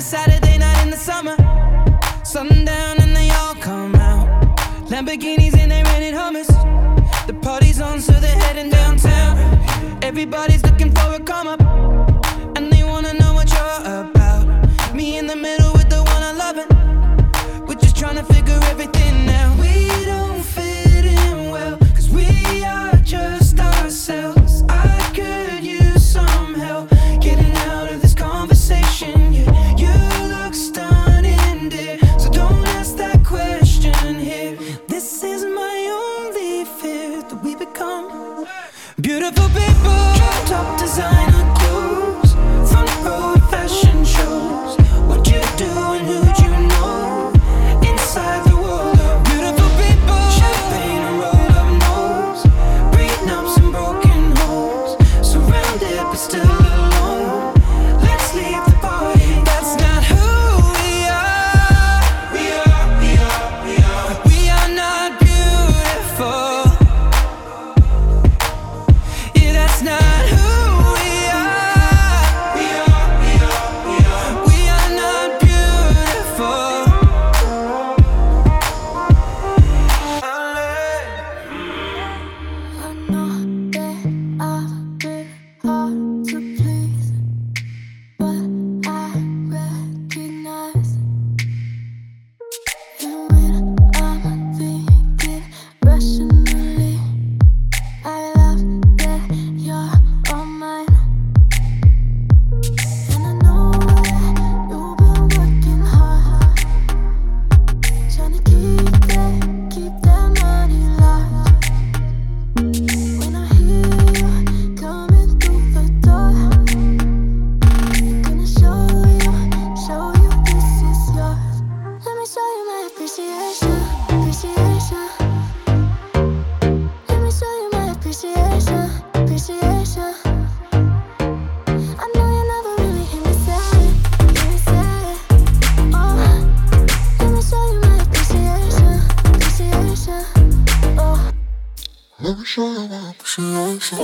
a Saturday night in the summer. Sundown and they all come out. Lamborghinis and they rented hummus. The party's on, so they're heading downtown. Everybody's looking for a come up. Yeah,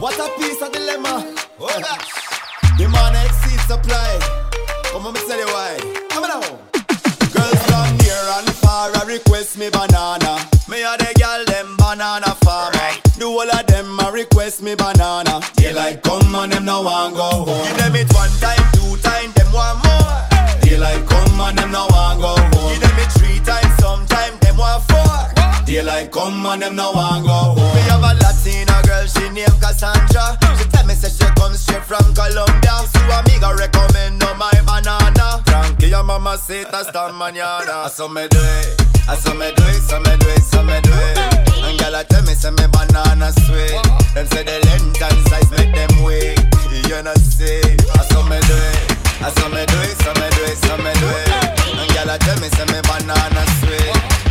what a piece of dilemma. Oh, Up. Demand exceeds supply. Come on, me tell you why. Come on now. Girls from near and far request me banana. Me a the girl them banana farmer. Do all of them a request me banana. Daylight come and them no want go home. Give them it one time, two time, them want more. Daylight come and them no want go home. Give them it three times, sometime them want four. Daylight come and them no want go home. Me have a Latina girl, she named Cassandra. She tell me say she come straight from Colombia. Su amiga recommend no my banana. Tranquila mama sita esta mañana. So me do it, so me do it, so me do it, so me do it. And girl tell me say me banana sweet. Them say the length and size make them weak. You know see, so me do it, so me do it, so me do it, so me do it. And girl tell me say me banana sweet.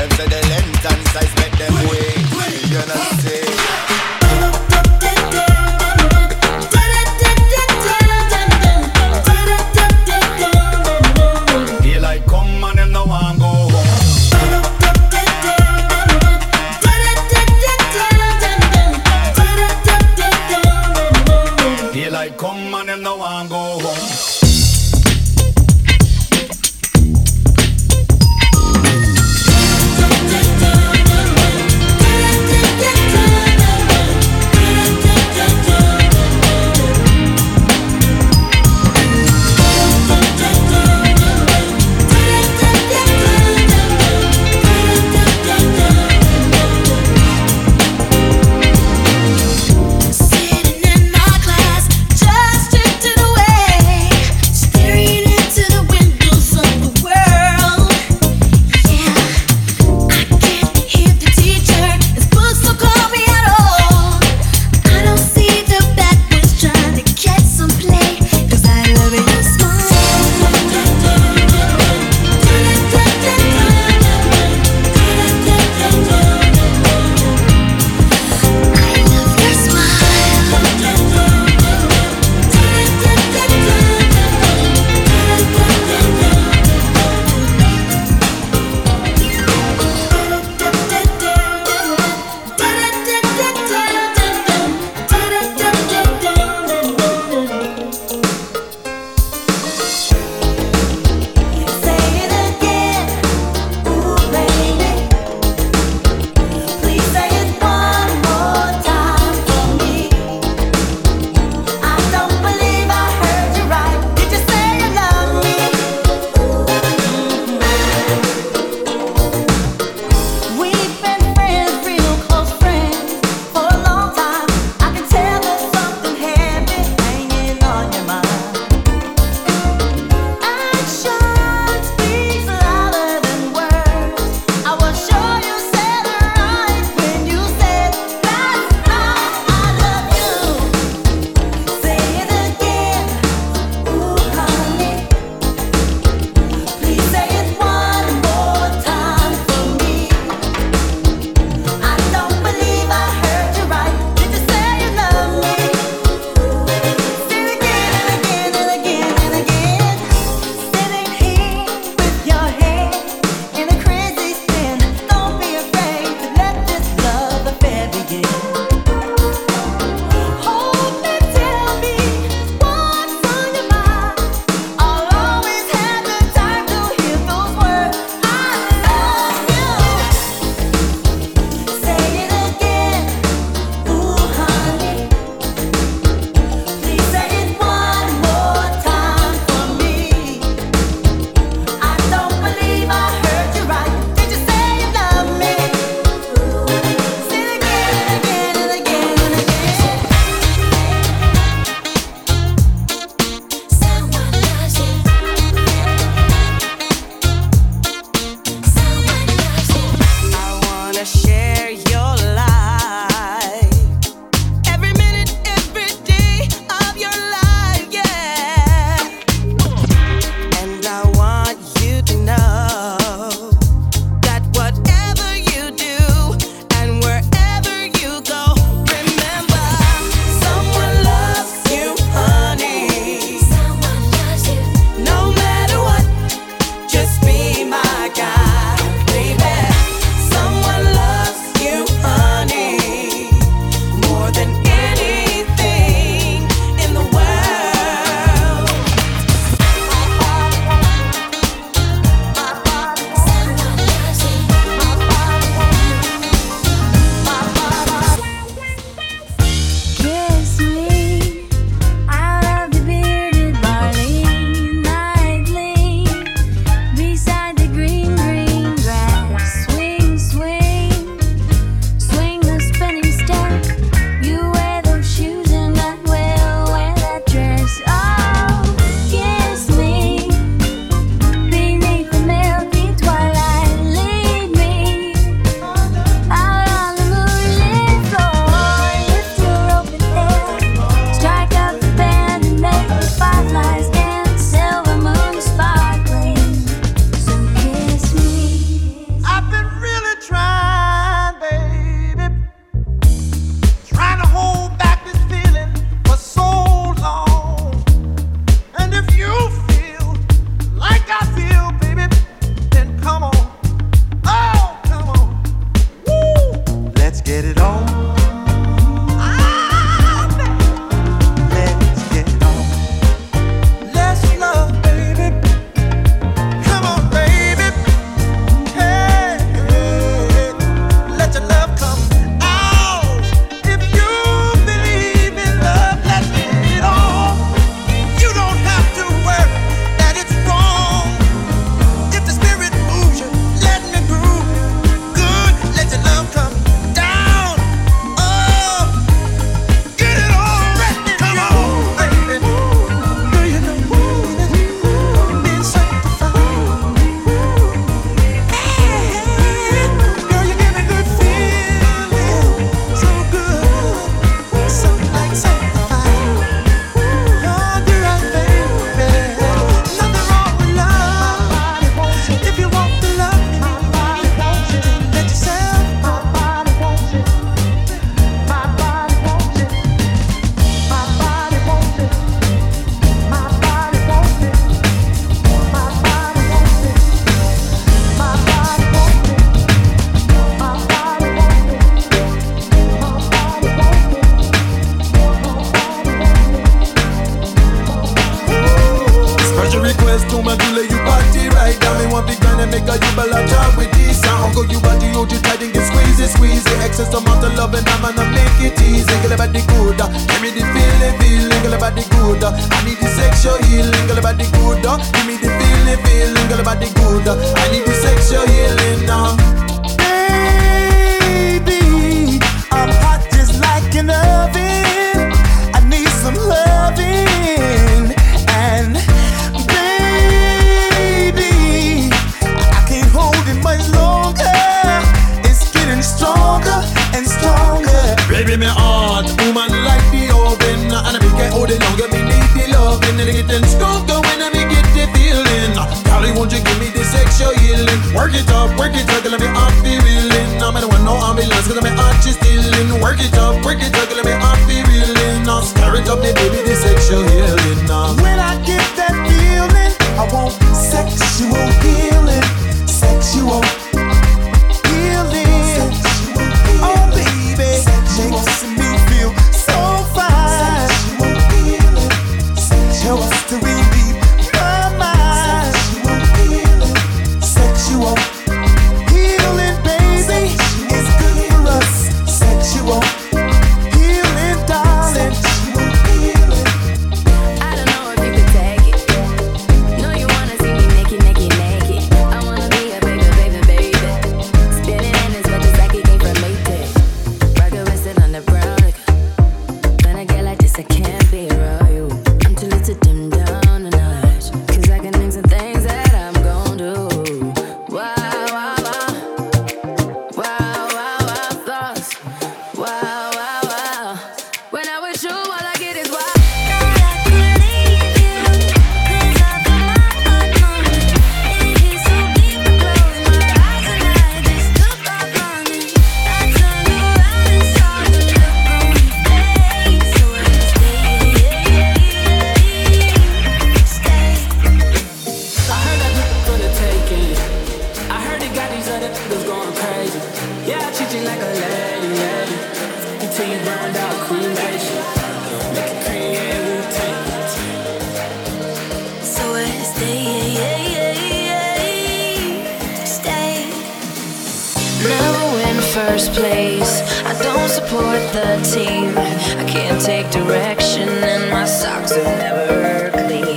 first place. I don't support the team. I can't take direction, and my socks are never clean.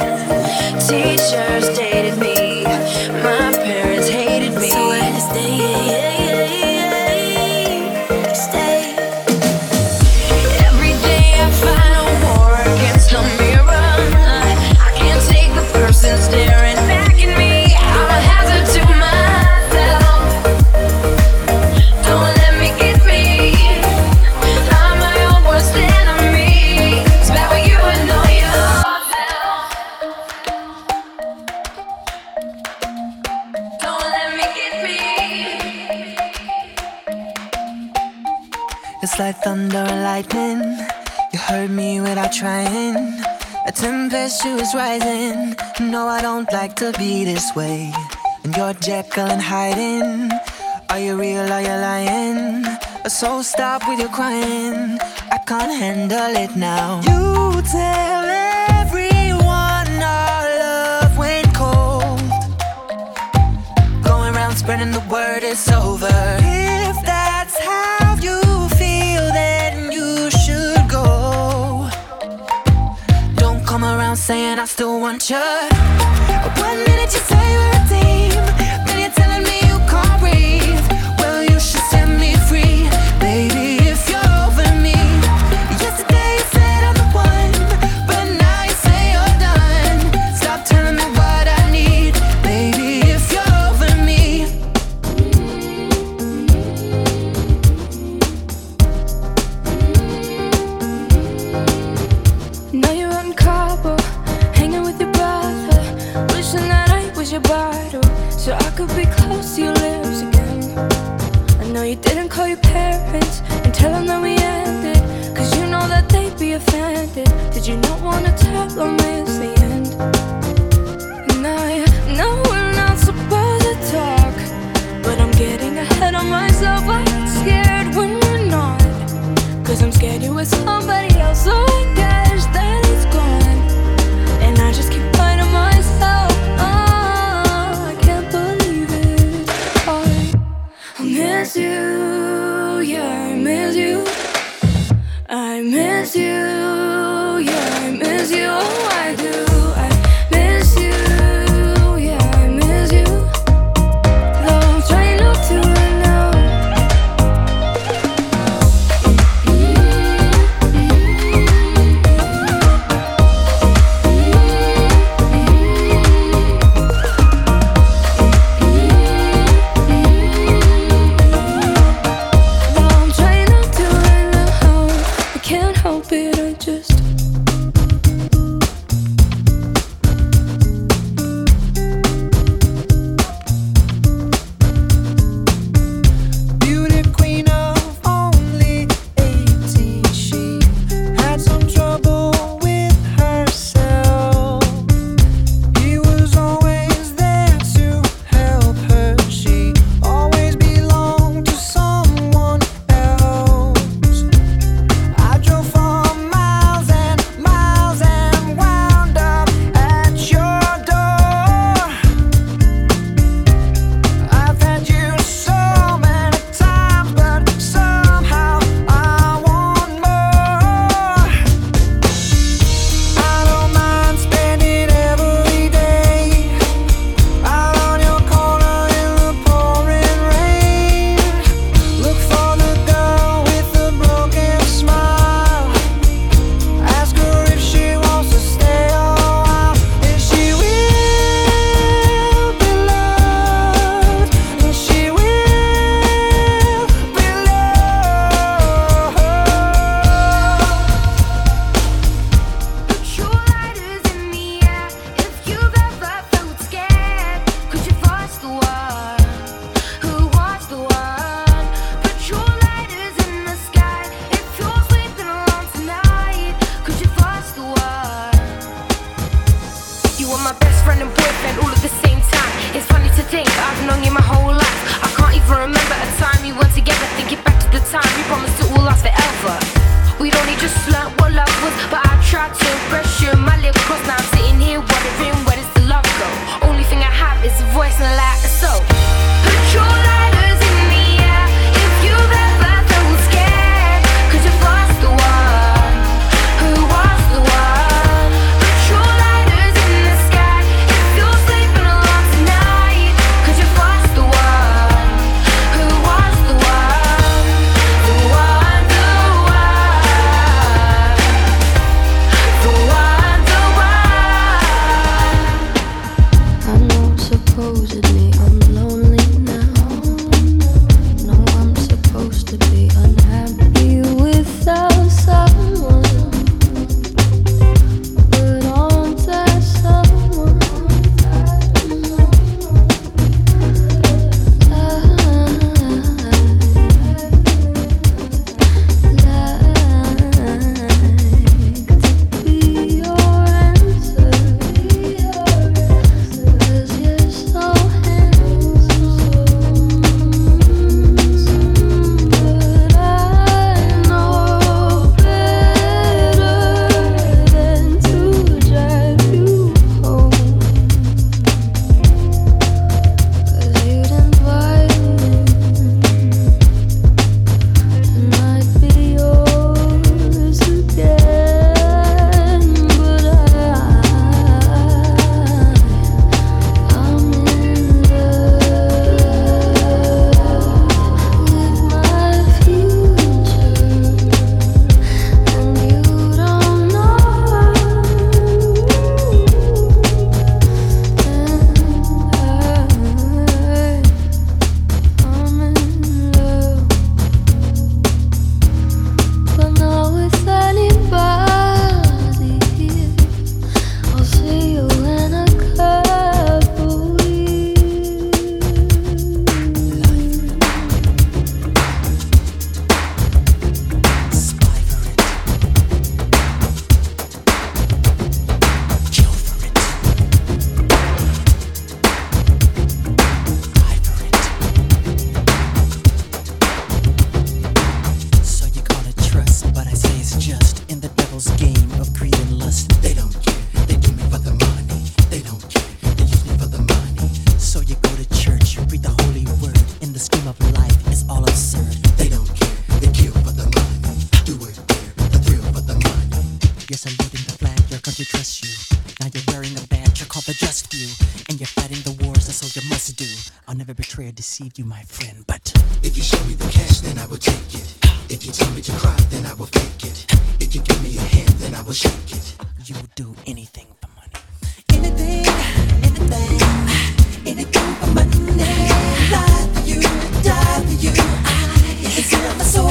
Teachers dated me, my parents hated me. So I stay Like thunder and lightning. You heard me without trying. A tempestuous rising. No, I don't like to be this way. And you're Jekyll and hiding. Are you real? Are you lying? So stop with your crying. I can't handle it now. You tell everyone our love went cold. Going around spreading the word it's over. I still want you. parents and tell them that we ended. Cause you know that they'd be offended. Did you not wanna tell them it's the end? And I know we're not supposed to talk, but I'm getting ahead of myself. I get scared when we're not. Cause I'm scared you with somebody else, so I. few. And you're fighting the wars a soldier must do. I'll never betray or deceive you, my friend, but if you show me the cash, then I will take it. If you tell me to cry, then I will fake it. If you give me a hand, then I will shake it. You will do anything for money. Anything, anything, anything for money. Lie for you, die for you. I can sell my soul